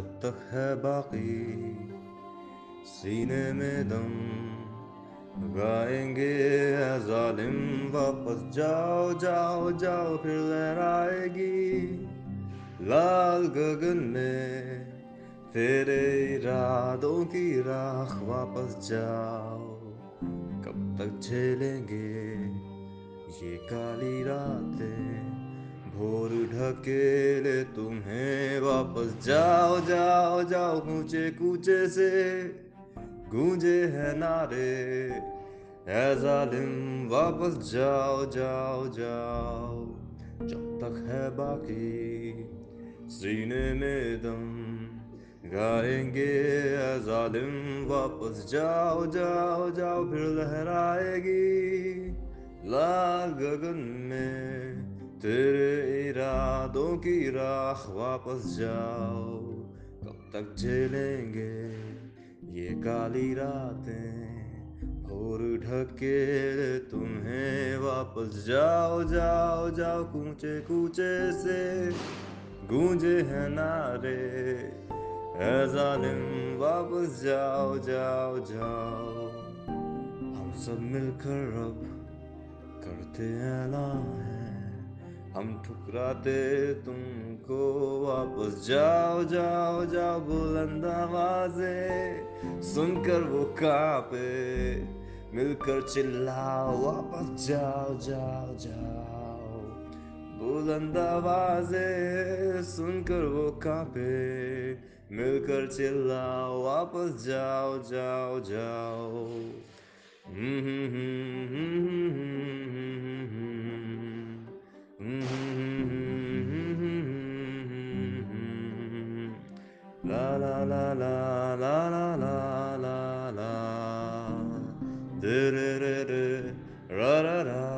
तक है बाकी, सीने में दम गाएँगे जालिम, वापस जाओ जाओ जाओ, फिर लहराएगी लाल गगन में तेरे इरादों की राख वापस जाओ। कब तक झेलेंगे ये काली रातें? भोर ढकेले तुम्हें वापस। जाओ जाओ जाओ कूचे कूचे से। गूंजे है नारे है जालिम, वापस जाओ जाओ जाओ। जब तक है बाकी, सीने में दम, गाएँगे जालिम, वापस जाओ जाओ जाओ, फिर लहराएगी। लाल गगन में तेरे इरादों की राख वापस जाओ। कब तक झेलेंगे ये काली रातें? और ढके तुम्हें वापस जाओ जाओ जाओ कूचे कूचे से। गूंजे हैं नारे है जालिम वापस जाओ जाओ जाओ। हम सब मिलकर अब करते ऐलान हम ठुकराते तुमको वापस। जाओ जाओ जाओ बुलंद आवाजे, सुनकर वो कांपे। मिलकर चिल्लाओ, वापस जाओ जाओ जाओ। बुलंद आवाजे, सुनकर वो कांपे। मिलकर चिल्लाओ, वापस जाओ जाओ जाओ। हम्म हम्म हम्म। La la la la la la la la la. Do do do do. Ra ra ra.